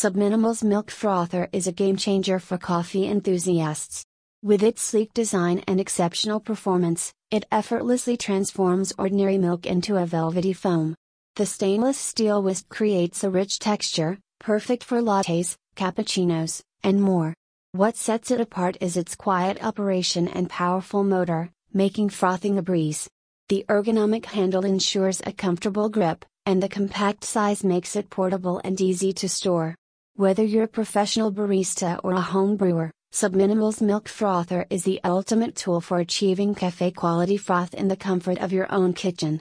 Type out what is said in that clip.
Subminimal's Milk Frother is a game changer for coffee enthusiasts. With its sleek design and exceptional performance, it effortlessly transforms ordinary milk into a velvety foam. The stainless steel whisk creates a rich texture, perfect for lattes, cappuccinos, and more. What sets it apart is its quiet operation and powerful motor, making frothing a breeze. The ergonomic handle ensures a comfortable grip, and the compact size makes it portable and easy to store. Whether you're a professional barista or a home brewer, Subminimal's Milk Frother is the ultimate tool for achieving cafe quality froth in the comfort of your own kitchen.